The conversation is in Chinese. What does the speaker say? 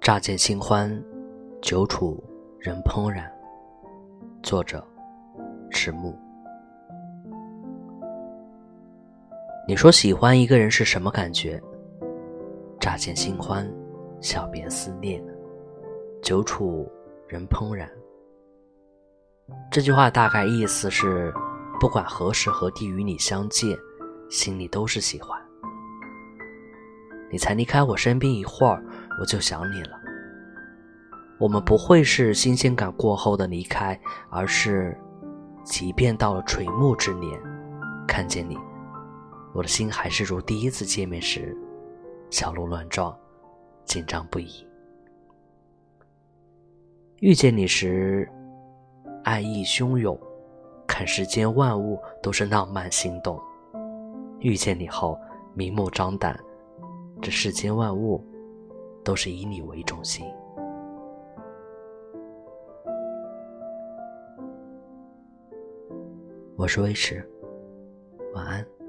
乍见新欢，久处人怦然。作者：迟暮。你说喜欢一个人是什么感觉？乍见新欢，小别思念，久处人怦然。这句话大概意思是，不管何时何地与你相见，心里都是喜欢。你才离开我身边一会儿，我就想你了。我们不会是新鲜感过后的离开，而是，即便到了垂暮之年，看见你，我的心还是如第一次见面时，小鹿乱撞，紧张不已。遇见你时，爱意汹涌，看世间万物都是浪漫心动。遇见你后，明目张胆。这世间万物，都是以你为中心。我是威驰，晚安。